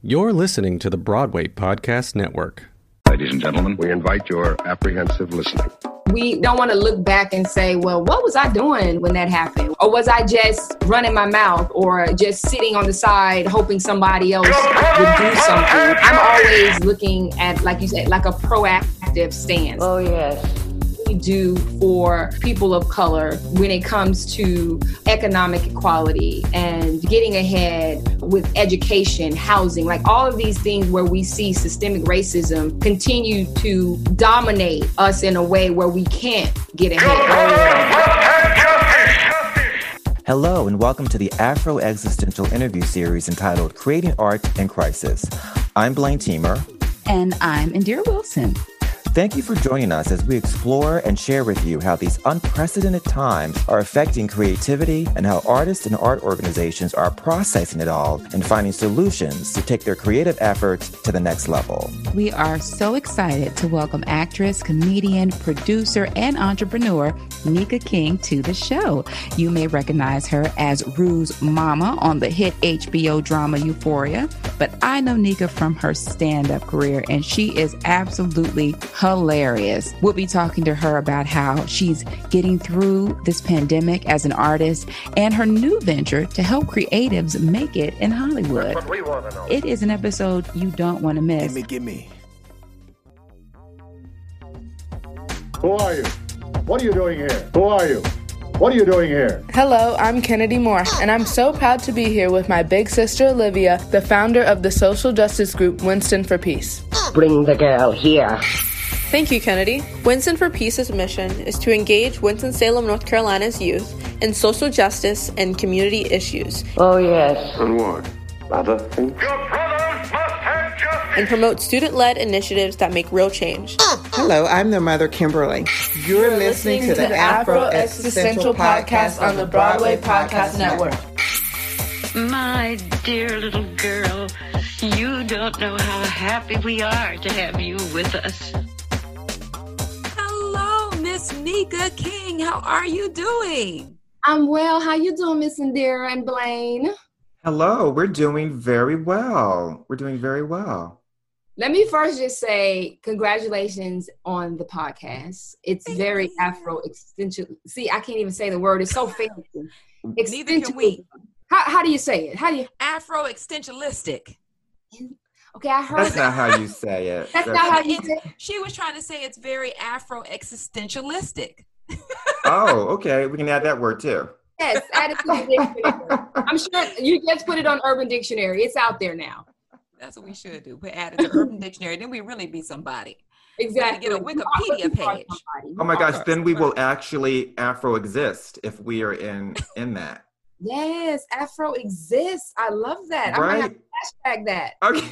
You're listening to the Broadway Podcast Network. Ladies and gentlemen, we invite your apprehensive listening. We don't want to look back and say, well, what was I doing when that happened? Or was I just running my mouth or just sitting on the side hoping somebody else would do something? I'm always looking at, like you said, like a proactive stance. Oh, yes we do for people of color when it comes to economic equality and getting ahead with education, housing, like all of these things where we see systemic racism continue to dominate us in a way where we can't get ahead. Hello, and welcome to the Afro Existential interview series entitled Creating Art in Crisis. I'm Blaine Teamer. And I'm Indira Wilson. Thank you for joining us as we explore and share with you how these unprecedented times are affecting creativity and how artists and art organizations are processing it all and finding solutions to take their creative efforts to the next level. We are so excited to welcome actress, comedian, producer, and entrepreneur Nika King to the show. You may recognize her as Rue's mama on the hit HBO drama Euphoria, but I know Nika from her stand up career, and she is absolutely hilarious. We'll be talking to her about how she's getting through this pandemic as an artist and her new venture to help creatives make it in Hollywood. It is an episode you don't want to miss. Gimme, gimme. Who are you? What are you doing here? Who are you? What are you doing here? Hello, I'm Kennedy Moore, and I'm so proud to be here with my big sister Olivia, the founder of the social justice group Winston for Peace. Bring the girl here. Thank you, Kennedy. Winston for Peace's mission is to engage Winston-Salem, North Carolina's youth in social justice and community issues. Oh, yes. And what? Other things? And promote student led initiatives that make real change. Hello, I'm their mother, Kimberly. You're, You're listening, listening, to, the Afro Existential Podcast on the Broadway Podcast Network. My dear little girl, you don't know how happy we are to have you with us. Miss King. How are you doing? I'm well. How you doing, Miss Indira and Blaine? Hello. We're doing very well. We're doing very well. Let me first just say congratulations on the podcast. It's Thank very you. Afro extension. See, I can't even say the word. It's so fancy. Neither can we. How, how do you say it? How do you? Afro extensionistic. Okay, I heard That's that. not how you say it. That's, That's not how you say it. She was trying to say it's very Afro existentialistic. oh, okay. We can add that word too. Yes, add it to the dictionary. I'm sure you just put it on Urban Dictionary. It's out there now. That's what we should do. Put add it to Urban Dictionary. Then we really be somebody. Exactly. Get a Wikipedia page. Oh my gosh! Then we will actually Afro exist if we are in in that. Yes, Afro exists. I love that. Right. I'm gonna hashtag that. Okay.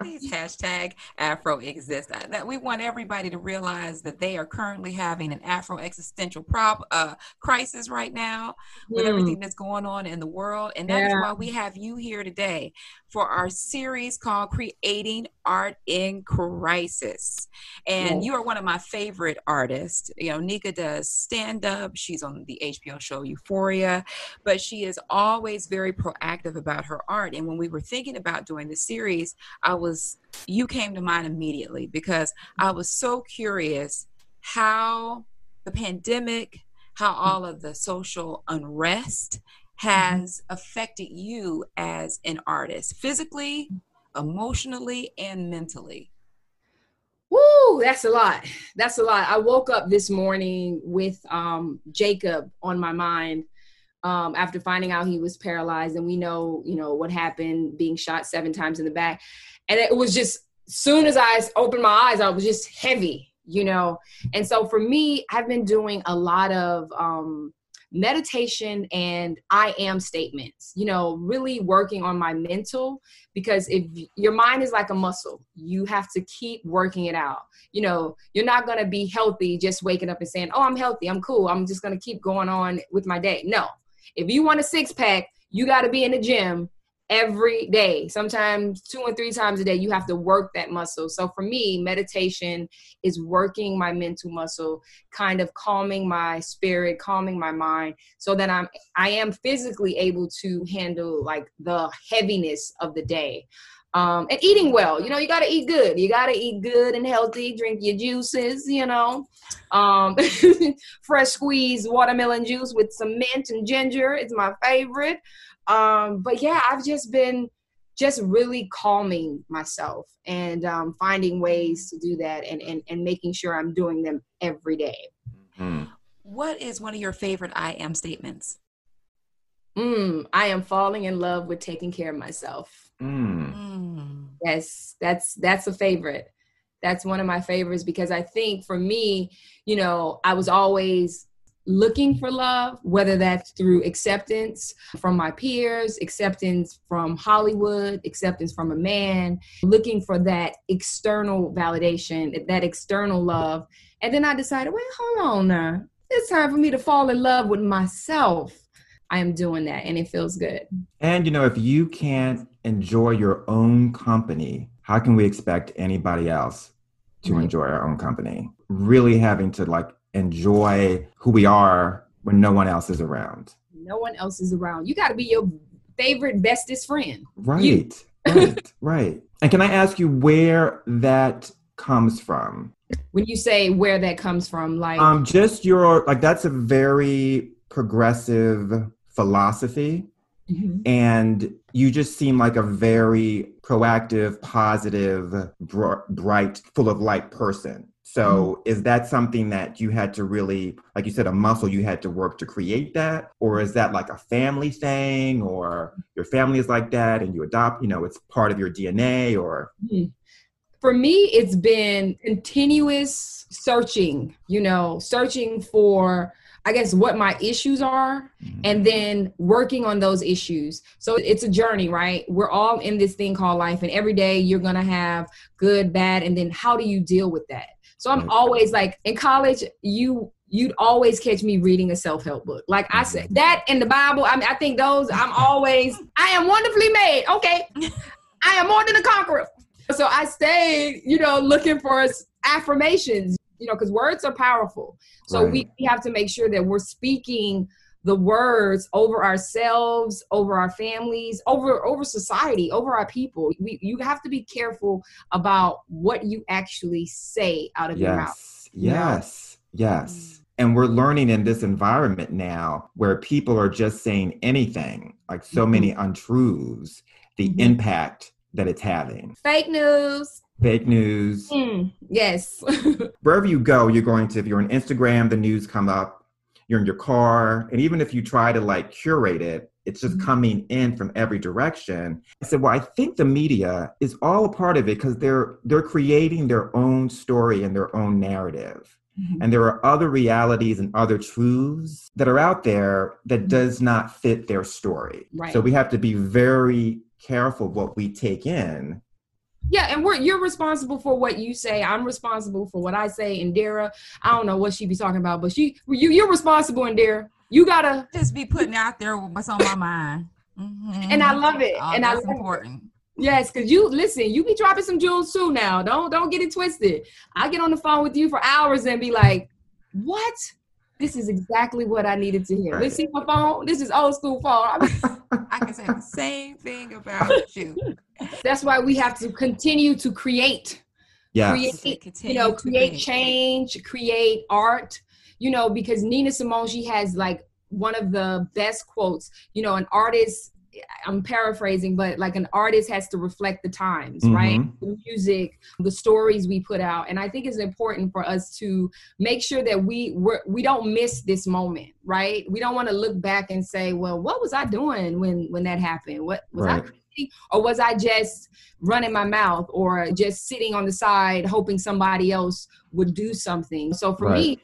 Please hashtag Afro exists. That we want everybody to realize that they are currently having an Afro existential prob uh, crisis right now with mm. everything that's going on in the world, and that's yeah. why we have you here today for our series called Creating Art in Crisis. And you are one of my favorite artists. You know, Nika does stand up, she's on the HBO show Euphoria, but she is always very proactive about her art. And when we were thinking about doing the series, I was, you came to mind immediately because I was so curious how the pandemic, how all of the social unrest. Has affected you as an artist physically, emotionally, and mentally? Woo, that's a lot. That's a lot. I woke up this morning with um, Jacob on my mind um, after finding out he was paralyzed, and we know, you know, what happened, being shot seven times in the back, and it was just soon as I opened my eyes, I was just heavy, you know. And so for me, I've been doing a lot of um, meditation and I am statements, you know, really working on my mental because if your mind is like a muscle, you have to keep working it out. You know, you're not going to be healthy just waking up and saying, "Oh, I'm healthy. I'm cool. I'm just going to keep going on with my day." No. If you want a six pack, you got to be in the gym every day sometimes two and three times a day you have to work that muscle so for me meditation is working my mental muscle kind of calming my spirit calming my mind so that i'm i am physically able to handle like the heaviness of the day um, and eating well. You know, you got to eat good. You got to eat good and healthy. Drink your juices. You know, um, fresh squeezed watermelon juice with some mint and ginger. It's my favorite. Um, but yeah, I've just been just really calming myself and um, finding ways to do that and, and, and making sure I'm doing them every day. Mm. What is one of your favorite I am statements? Mm, I am falling in love with taking care of myself. Mm. Yes, that's that's a favorite. That's one of my favorites because I think for me, you know, I was always looking for love, whether that's through acceptance from my peers, acceptance from Hollywood, acceptance from a man, looking for that external validation, that external love. And then I decided, wait, hold on now. It's time for me to fall in love with myself. I am doing that and it feels good. And you know, if you can't enjoy your own company, how can we expect anybody else to right. enjoy our own company? Really having to like enjoy who we are when no one else is around. No one else is around. You got to be your favorite, bestest friend. Right. right. Right. And can I ask you where that comes from? When you say where that comes from, like um just your like that's a very progressive philosophy. Mm-hmm. And you just seem like a very proactive, positive, br- bright, full of light person. So, mm-hmm. is that something that you had to really, like you said, a muscle you had to work to create that? Or is that like a family thing, or your family is like that and you adopt, you know, it's part of your DNA? Or mm-hmm. for me, it's been continuous searching, you know, searching for I guess what my issues are mm-hmm. and then working on those issues. So it's a journey, right? We're all in this thing called life and every day you're going to have good, bad and then how do you deal with that? So I'm always like in college you you'd always catch me reading a self-help book. Like I said, mm-hmm. that in the Bible, I mean I think those I'm always I am wonderfully made. Okay. I am more than a conqueror. So I stayed, you know, looking for affirmations you know, because words are powerful. So right. we, we have to make sure that we're speaking the words over ourselves, over our families, over over society, over our people. We you have to be careful about what you actually say out of yes. your mouth. Yes. Yes. Mm. And we're learning in this environment now where people are just saying anything, like so mm-hmm. many untruths, the mm-hmm. impact that it's having. Fake news fake news. Mm, yes. Wherever you go, you're going to, if you're on Instagram, the news come up, you're in your car, and even if you try to like curate it, it's just mm-hmm. coming in from every direction. I said, well, I think the media is all a part of it because they're they're creating their own story and their own narrative. Mm-hmm. And there are other realities and other truths that are out there that mm-hmm. does not fit their story. Right. So we have to be very careful what we take in yeah, and we're you're responsible for what you say. I'm responsible for what I say. And Indira, I don't know what she be talking about, but she you you're responsible, Indira. You gotta just be putting out there what's on my mind. Mm-hmm. And I love it. Oh, and that's I important. It. Yes, because you listen, you be dropping some jewels too now. Don't don't get it twisted. I get on the phone with you for hours and be like, what? This is exactly what I needed to hear. Right. Let's see my phone. This is old school phone. I can say the same thing about you. That's why we have to continue to create. Yeah. Create, you know, create change, create art, you know, because Nina Simone, she has like one of the best quotes, you know, an artist I'm paraphrasing, but like an artist has to reflect the times, mm-hmm. right? The music, the stories we put out, and I think it's important for us to make sure that we we're, we don't miss this moment, right? We don't want to look back and say, "Well, what was I doing when when that happened? What was right. I?" Or was I just running my mouth or just sitting on the side hoping somebody else would do something? So for right. me,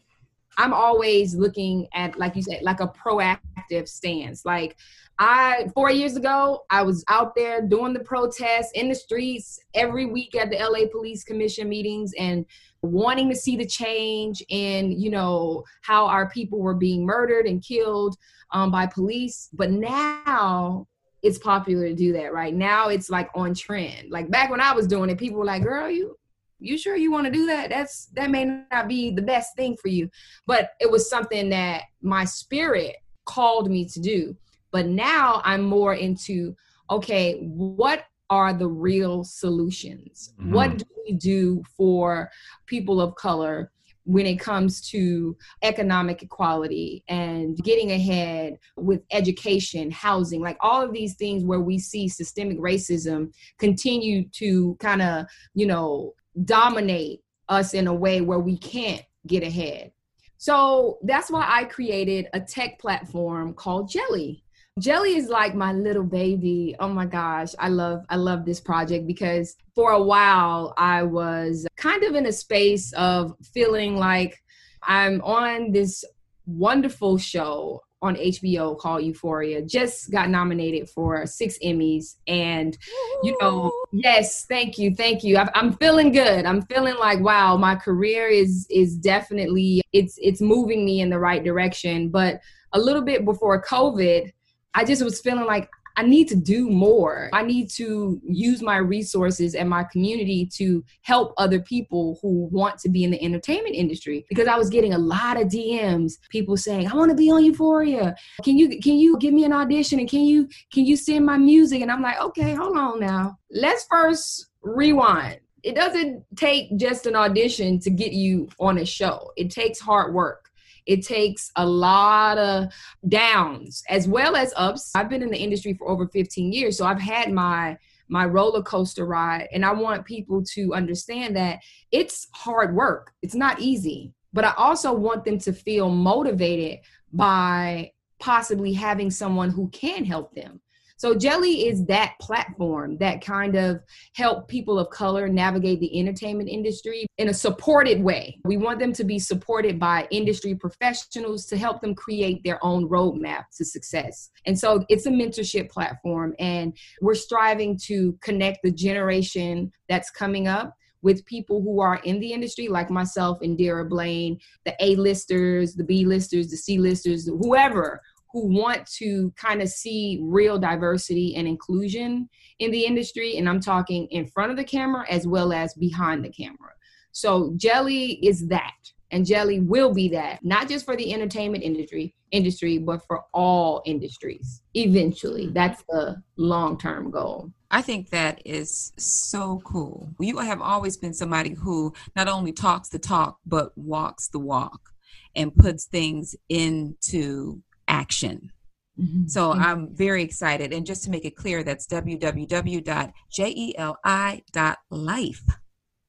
I'm always looking at, like you said, like a proactive stance. Like I, four years ago, I was out there doing the protests in the streets every week at the LA Police Commission meetings and wanting to see the change in, you know, how our people were being murdered and killed um, by police. But now it's popular to do that right? Now it's like on trend. Like back when i was doing it people were like girl you you sure you want to do that? That's that may not be the best thing for you. But it was something that my spirit called me to do. But now i'm more into okay what are the real solutions? Mm-hmm. what do we do for people of color when it comes to economic equality and getting ahead with education, housing, like all of these things where we see systemic racism continue to kind of, you know, dominate us in a way where we can't get ahead. So that's why I created a tech platform called Jeli. Jeli is like my little baby. Oh my gosh, I love I love this project because for a while I was kind of in a space of feeling like I'm on this wonderful show on HBO called Euphoria. Just got nominated for six Emmys, and you know, yes, thank you, thank you. i am feeling good. I'm feeling like wow, my career is is definitely it's it's moving me in the right direction. But a little bit before COVID, I just was feeling like I need to do more. I need to use my resources and my community to help other people who want to be in the entertainment industry because I was getting a lot of DMs, people saying, "I want to be on Euphoria. Can you can you give me an audition and can you can you send my music?" And I'm like, "Okay, hold on now. Let's first rewind. It doesn't take just an audition to get you on a show. It takes hard work it takes a lot of downs as well as ups. I've been in the industry for over 15 years, so I've had my my roller coaster ride and I want people to understand that it's hard work. It's not easy, but I also want them to feel motivated by possibly having someone who can help them. So Jeli is that platform that kind of help people of color navigate the entertainment industry in a supported way. We want them to be supported by industry professionals to help them create their own roadmap to success. And so it's a mentorship platform and we're striving to connect the generation that's coming up with people who are in the industry, like myself and Dara Blaine, the A listers, the B listers, the C listers, whoever who want to kind of see real diversity and inclusion in the industry. And I'm talking in front of the camera as well as behind the camera. So Jeli is that. And Jeli will be that, not just for the entertainment industry, industry, but for all industries. Eventually, mm-hmm. that's the long-term goal. I think that is so cool. You have always been somebody who not only talks the talk, but walks the walk and puts things into action. Mm-hmm. So. I'm very excited. And just to make it clear, that's www.jeli.life.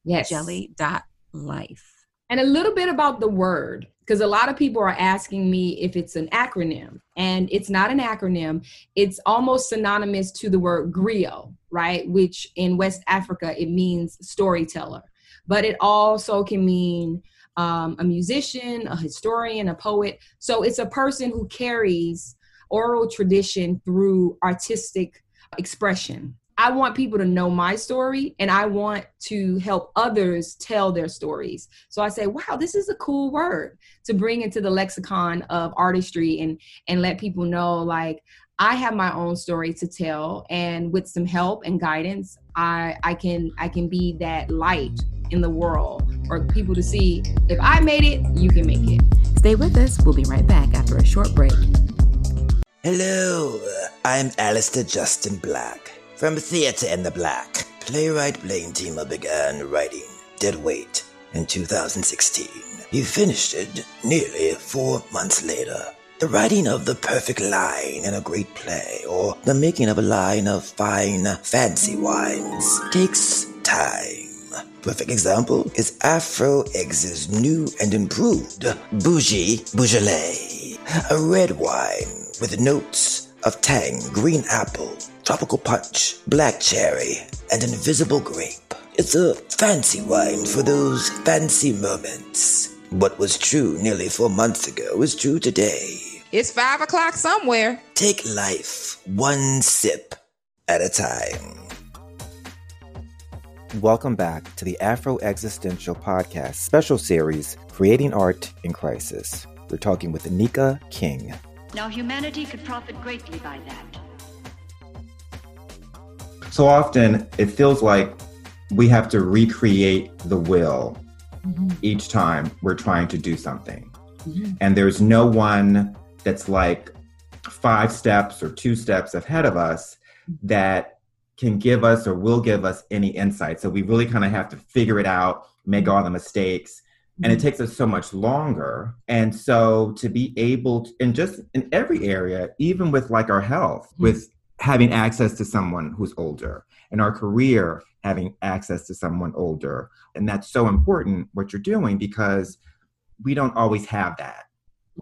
Yes. Jeli.life. And a little bit about the word, because a lot of people are asking me if it's an acronym, and it's not an acronym. It's almost synonymous to the word griot, right? Which in West Africa, it means storyteller. But it also can mean um, a musician, a historian, a poet. So it's a person who carries oral tradition through artistic expression. I want people to know my story and I want to help others tell their stories. So I say, wow, this is a cool word to bring into the lexicon of artistry and and let people know like I have my own story to tell and with some help and guidance, I I can I can be that light in the world for people to see if I made it, you can make it. Stay with us. We'll be right back after a short break. Hello, I'm Alistair Justin Black from Theatre in the Black. Playwright Blaine Teamer began writing Dead Weight in 2016. He finished it nearly four months later. The writing of the perfect line in a great play, or the making of a line of fine, fancy wines, takes time. Perfect example is Afro Eggs's new and improved Bougie Beaujolais, a red wine with notes of tang, green apple, tropical punch, black cherry, and invisible grape. It's a fancy wine for those fancy moments. What was true nearly four months ago is true today. It's five o'clock somewhere. Take life one sip at a time. Welcome back to the Afro Existential Podcast special series, Creating Art in Crisis. We're talking with Anika King. Now, humanity could profit greatly by that. so often it feels like we have to recreate the will mm-hmm. each time we're trying to do something. Mm-hmm. And there's no one that's like five steps or two steps ahead of us mm-hmm. that can give us or will give us any insight. So we really kind of have to figure it out, make all the mistakes. And it mm-hmm. takes us so much longer. And so to be able to, and just in every area, even with like our health, mm-hmm. with having access to someone who's older, and our career, having access to someone older. And that's so important what you're doing because we don't always have that.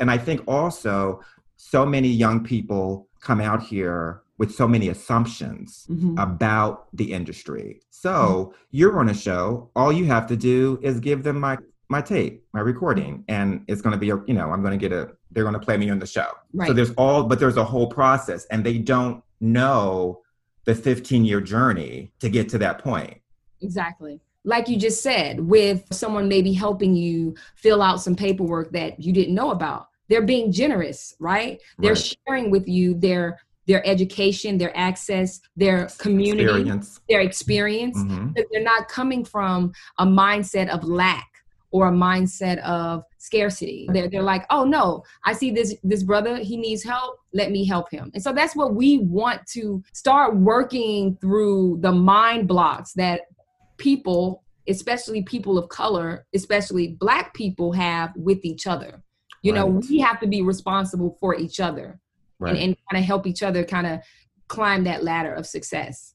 And I think also so many young people come out here with so many assumptions mm-hmm. about the industry. So mm-hmm. you're on a show, all you have to do is give them my my tape, my recording, mm-hmm. and it's going to be, a, you know, I'm going to get a, they're going to play me on the show. Right. So there's all, but there's a whole process, and they don't know the 15 year journey to get to that point. Exactly. Like you just said, with someone maybe helping you fill out some paperwork that you didn't know about. They're being generous, right? They're Right. sharing with you their their education, their access, their community, Experience. their experience. Mhm. But They're not coming from a mindset of lack or a mindset of scarcity. They're, they're like, oh no, I see this this brother, he needs help. Let me help him. And so that's what we want to start working through the mind blocks that people, especially people of color, especially black people have with each other. You know, we have to be responsible for each other Right. and, and kind of help each other kind of climb that ladder of success.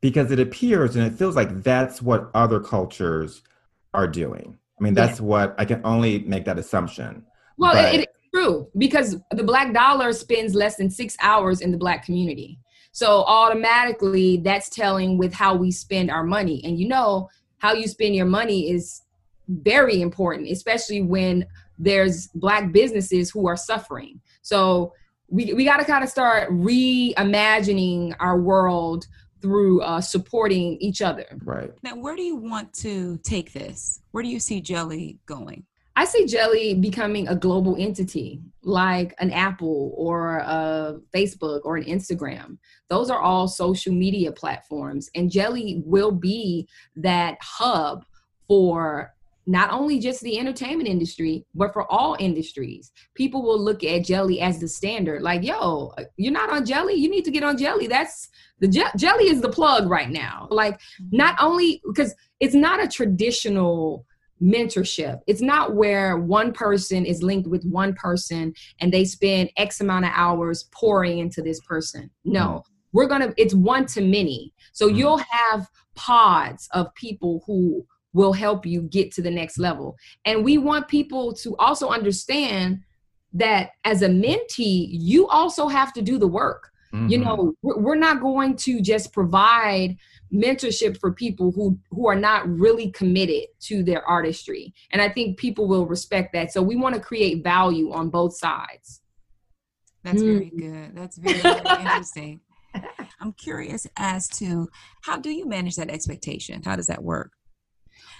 because it appears and it feels like that's what other cultures are doing. I mean, that's what I can only make that assumption. Well, But- it, it's true because the black dollar spends less than six hours in the black community. So automatically, that's telling with how we spend our money. And you know, how you spend your money is very important, especially when there's black businesses who are suffering. So we, we got to kind of start reimagining our world through uh, supporting each other. Right. Now, where do you want to take this? Where do you see Jeli going? I see Jeli becoming a global entity like an Apple or a Facebook or an Instagram. Those are all social media platforms, and Jeli will be that hub for not only just the entertainment industry, but for all industries. People will look at Jeli as the standard. Like, yo, you're not on Jeli, you need to get on Jeli. That's the Je- Jeli is the plug right now. Like, mm-hmm. not only because it's not a traditional mentorship. It's not where one person is linked with one person and they spend X amount of hours pouring into this person. No, mm-hmm. we're going to, it's one to many. So mm-hmm. you'll have pods of people who will help you get to the next level. And we want people to also understand that as a mentee, you also have to do the work. You Mhm. know, we're we're not going to just provide mentorship for people who who are not really committed to their artistry and i think people will respect that so we want to create value on both sides That's Mm. very good. That's very, very interesting. I'm curious as to how do you manage that expectation? How does that work?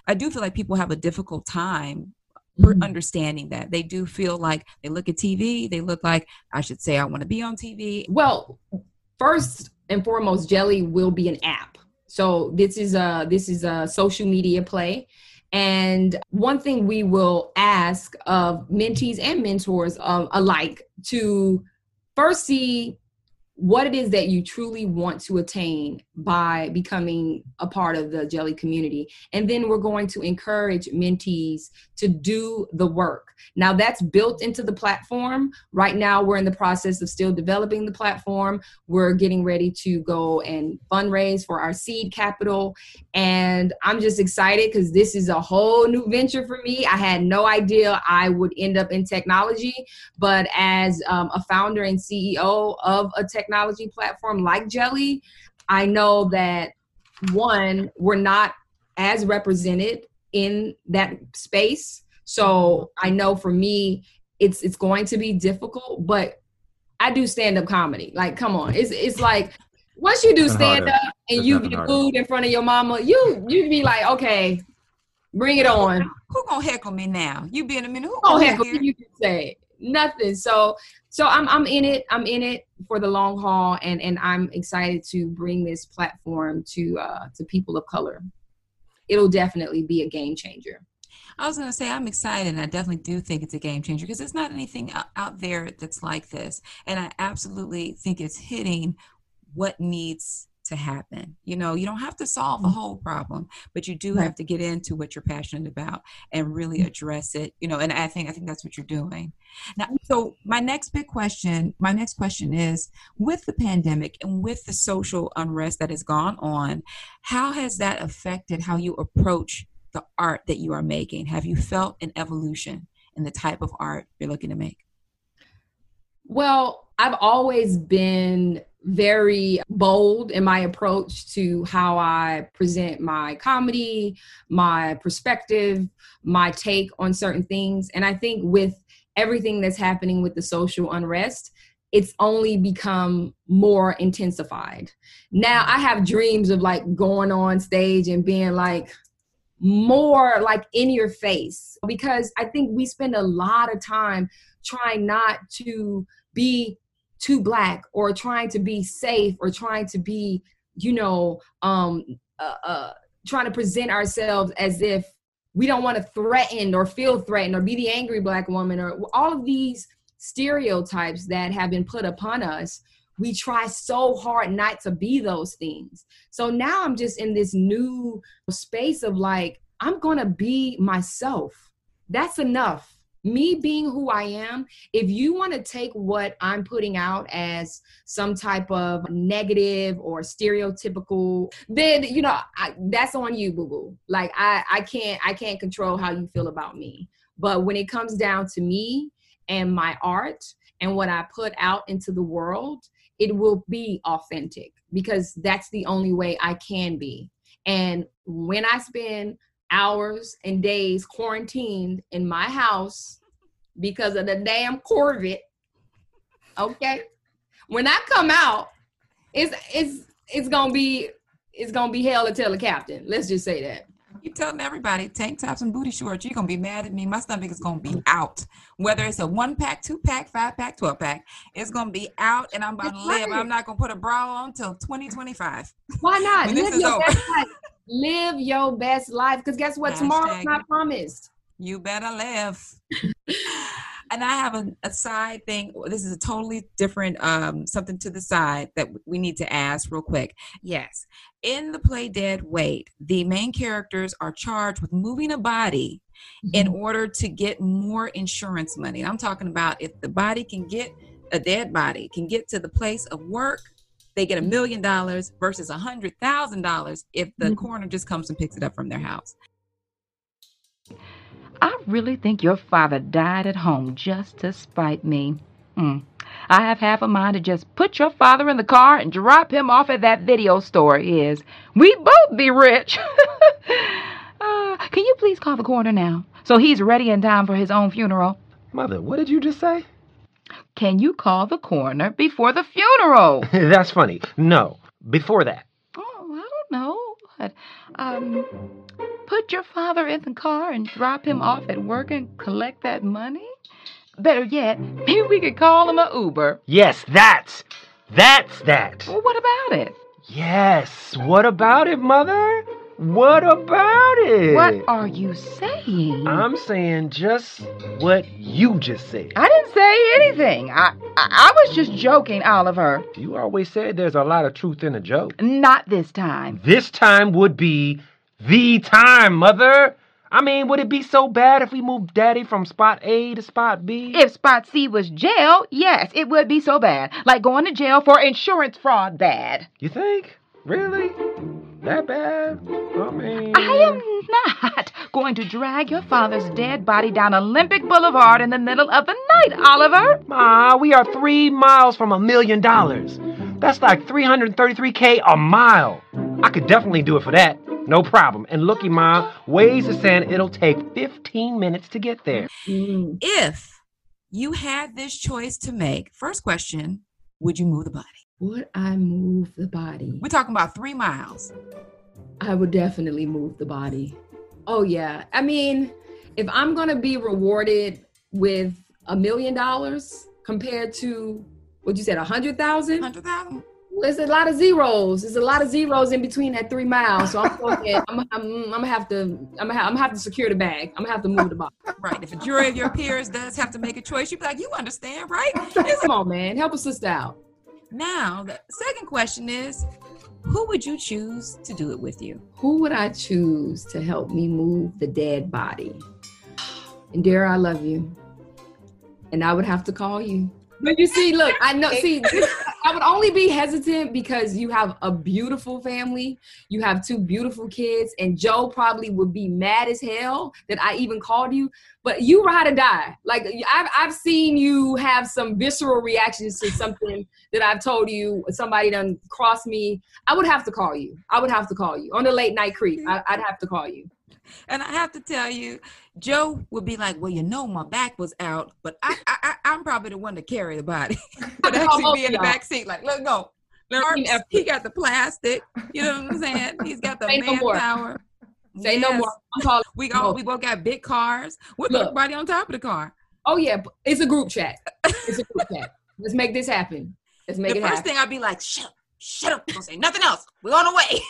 I do feel like people have a difficult time per- understanding that. They do feel like they look at TV, they look like I should say I want to be on TV. well first and foremost jeli will be an app so this is a this is a social media play and one thing we will ask of mentees and mentors um, alike to first see what it is that you truly want to attain by becoming a part of the jeli community. And then we're going to encourage mentees to do the work. Now that's built into the platform. Right now we're in the process of still developing the platform. We're getting ready to go and fundraise for our seed capital. And i'm just excited because this is a whole new venture for me. I had no idea i would end up in technology but as um, a founder and ceo of a technology platform like jeli i know that one we're not as represented in that space. So i know for me it's it's going to be difficult but i do stand up comedy. Like come on. It's it's like once you do stand up and There's you get booed in front of your mama you you be like okay bring it on. Who gonna heckle me now? You be in a minute. Who gonna heck heckle you can say it. Nothing. So so I'm I'm in it. I'm in it for the long haul, and and I'm excited to bring this platform to uh, to people of color. It'll definitely be a game changer. I was going to say, I'm excited. And I definitely do think it's a game changer because there's not anything out, out there that's like this. And I absolutely think it's hitting what needs to happen. You know, you don't have to solve the mm. whole problem, but you do Right. have to get into what you're passionate about and really mm. address it. You know, and I think I think that's what you're doing. Now, mm. so my next big question, my next question is with the pandemic and with the social unrest that has gone on, how has that affected how you approach the art that you are making? Have you felt an evolution in the type of art you're looking to make? Well, I've always been very bold in my approach to how I present my comedy, my perspective, my take on certain things. And I think with everything that's happening with the social unrest, it's only become more intensified. Now I have dreams of like going on stage and being like, more like in your face because I think we spend a lot of time trying not to be too black or trying to be safe or trying to be, you know, um, uh, uh, trying to present ourselves as if we don't want to threaten or feel threatened or be the angry black woman or all of these stereotypes that have been put upon us we try so hard not to be those things. So now I'm just in this new space of like, I'm gonna be myself. That's enough. Me being who I am, if you wanna take what I'm putting out as some type of negative or stereotypical, then you know, I, that's on you, boo boo. Like I, I can't, I can't control how you feel about me. But when it comes down to me and my art and what I put out into the world, it will be authentic because that's the only way I can be. And when I spend hours and days quarantined in my house because of the damn Corvette, okay, when I come out, it's it's it's gonna be it's gonna be hell to tell the captain. Let's just say that. Keep telling everybody tank tops and booty shorts. You're gonna be mad at me. My stomach is gonna be out. Whether it's a one pack, two pack, five pack, twelve pack, it's gonna be out, and I'm about to live. right. I'm not gonna put a bra on till 2025. Why not? Live your over. best life. Live your best life. Because guess what? Tomorrow's Hashtag. not promised. You better live. and I have a, a side thing. This is a totally different um, something to the side that we need to ask real quick. Yes, in the play Dead Weight, the main characters are charged with moving a body in mm-hmm. order to get more insurance money. And I'm talking about if the body can get a dead body can get to the place of work, they get a mm-hmm. million dollars versus a hundred thousand dollars if the mm-hmm. coroner just comes and picks it up from their house. I really think your father died at home just to spite me. Hmm. I have half a mind to just put your father in the car and drop him off at that video store of his. We'd both be rich. uh, can you please call the coroner now? So he's ready in time for his own funeral. Mother, what did you just say? Can you call the coroner before the funeral? That's funny. No, before that. Oh, I don't know. Um, put your father in the car and drop him off at work and collect that money? Better yet, maybe we could call him a Uber. Yes, that's. That's that. Well, what about it? Yes. What about it, Mother? What about it? What are you saying? I'm saying just what you just said. I didn't say anything. I, I I was just joking, Oliver. You always said there's a lot of truth in a joke. Not this time. This time would be the time, Mother. I mean, would it be so bad if we moved Daddy from spot A to spot B? If spot C was jail, yes, it would be so bad. Like going to jail for insurance fraud bad. You think? Really? That bad? I mean. I am not going to drag your father's dead body down Olympic Boulevard in the middle of the night, Oliver. Ma, we are three miles from a million dollars. That's like 333K a mile. I could definitely do it for that. No problem. And looky, Ma, Waze is saying it'll take 15 minutes to get there. Mm. If you had this choice to make, first question, would you move the body? Would I move the body? We're talking about three miles. I would definitely move the body. Oh yeah. I mean, if I'm gonna be rewarded with a million dollars compared to what you said, a hundred thousand? Hundred thousand. There's a lot of zeros. There's a lot of zeros in between that three miles. So I'm thinking, I'm, I'm, I'm gonna have to, I'm gonna have, I'm gonna have to secure the bag. I'm gonna have to move the box. Right. If a jury of your peers does have to make a choice, you'd be like, you understand, right? Come on, man, help a sister out. Now, the second question is, who would you choose to do it with you? Who would I choose to help me move the dead body? Indira, I love you, and I would have to call you. But you see, look, I know. See, this, I would only be hesitant because you have a beautiful family. You have two beautiful kids, and Joe probably would be mad as hell that I even called you. But you ride or die. Like I've I've seen you have some visceral reactions to something that I've told you. Somebody done crossed me. I would have to call you. I would have to call you on the late night creep. I, I'd have to call you. And I have to tell you, Joe would be like, "Well, you know, my back was out, but I, I, I am probably the one to carry the body, but oh, actually be in the back seat. Like, let go. He got the plastic. You know what I'm saying? He's got the Say no manpower. Say no more. I'm calling. We all we both got big cars. With Look. everybody on top of the car. Oh yeah, it's a group chat. It's a group chat. Let's make this happen. Let's make it happen the first thing I'd be like, "Shut up, shut up! Don't say nothing else. We're on the way."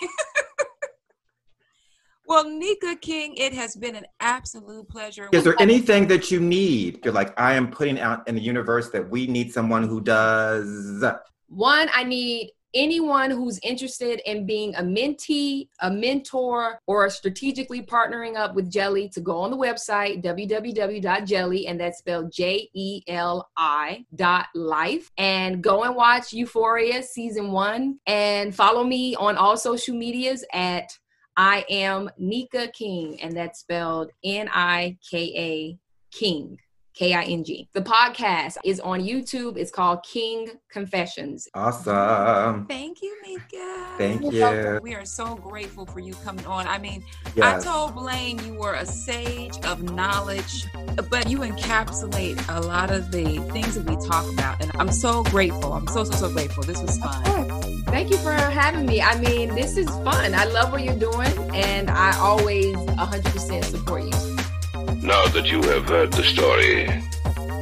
Well, Nika King, it has been an absolute pleasure. Is there anything that you need? You're like, I am putting out in the universe that we need someone who does. One, I need anyone who's interested in being a mentee, a mentor, or strategically partnering up with Jeli to go on the website www.jeli, and that's spelled J E L I dot life, and go and watch Euphoria season one, and follow me on all social medias at I am Nika King, and that's spelled N I K A King. K I N G. The podcast is on YouTube. It's called King Confessions. Awesome. Thank you, Nika. Thank you. We are so grateful for you coming on. I mean, Yes. I told Blaine you were a sage of knowledge, but you encapsulate a lot of the things that we talk about. And I'm so grateful. I'm so, so, so grateful. This was fun. Thank you for having me. I mean, this is fun. I love what you're doing, and I always 100% support you. Now that you have heard the story,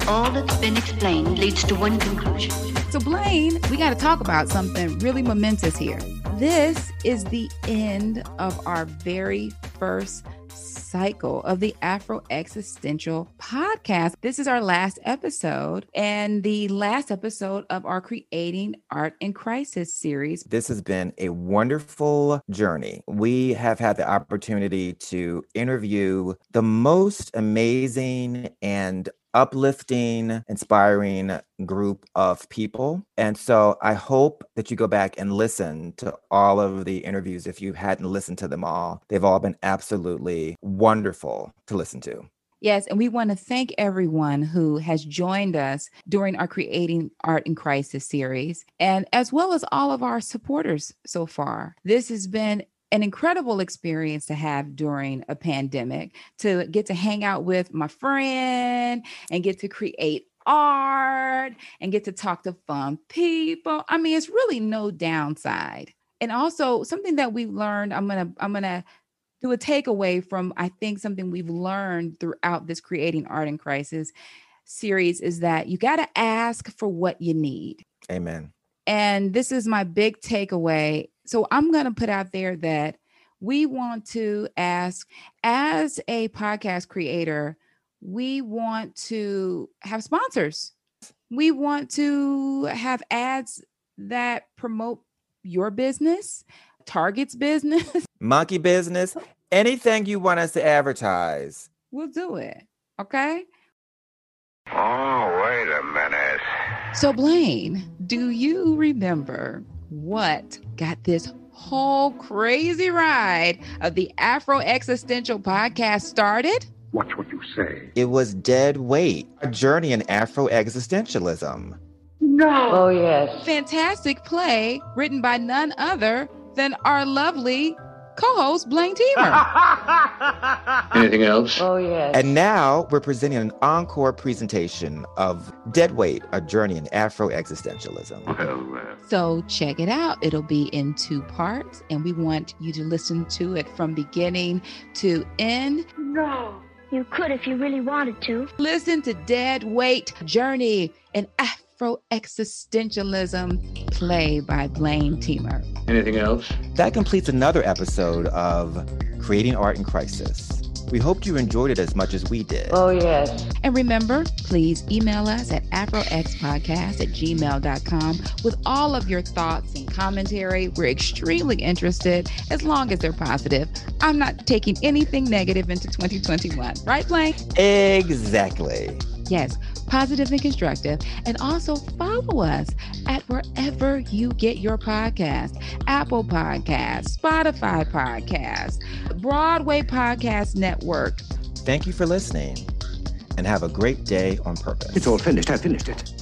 All that's been explained leads to one conclusion. So, Blaine, we got to talk about something really momentous here. This is the end of our very first cycle of the Afro Existential podcast. This is our last episode and the last episode of our Creating Art in Crisis series. This has been a wonderful journey. We have had the opportunity to interview the most amazing and uplifting, inspiring group of people. And so I hope that you go back and listen to all of the interviews if you hadn't listened to them all. They've all been absolutely wonderful to listen to. Yes, and we want to thank everyone who has joined us during our Creating Art in Crisis series, and as well as all of our supporters so far. This has been an incredible experience to have during a pandemic to get to hang out with my friend and get to create art and get to talk to fun people. I mean, it's really no downside. And also something that we've learned, I'm going to I'm going to do a takeaway from I think something we've learned throughout this creating art in crisis series is that you got to ask for what you need. Amen. And this is my big takeaway. So I'm going to put out there that we want to ask as a podcast creator, we want to have sponsors. We want to have ads that promote your business, Target's business. Monkey business, anything you want us to advertise. We'll do it. Okay. Oh, wait a minute. So, Blaine, do you remember what got this whole crazy ride of the Afro Existential podcast started? Watch what you say. It was Dead Weight, a journey in Afro existentialism. No. Oh, yes. Fantastic play written by none other than our lovely co host, Blaine Teamer. Anything else? Oh, yes. And now we're presenting an encore presentation of Dead Weight, a journey in Afro existentialism. Well, uh, So check it out. It'll be in two parts, and we want you to listen to it from beginning to end. No. You could if you really wanted to. Listen to Dead Weight Journey in Afro Existentialism, play by Blaine Teamer. Anything else? That completes another episode of Creating Art in Crisis. We hope you enjoyed it as much as we did. Oh, yes. And remember, please email us at afroxpodcast at gmail.com with all of your thoughts and commentary. We're extremely interested as long as they're positive. I'm not taking anything negative into 2021. Right, Blaine? Exactly. Yes, positive and constructive. And also follow us at wherever you get your podcast Apple Podcast, Spotify Podcast, Broadway Podcast Network. Thank you for listening and have a great day on purpose. It's all finished. I finished it.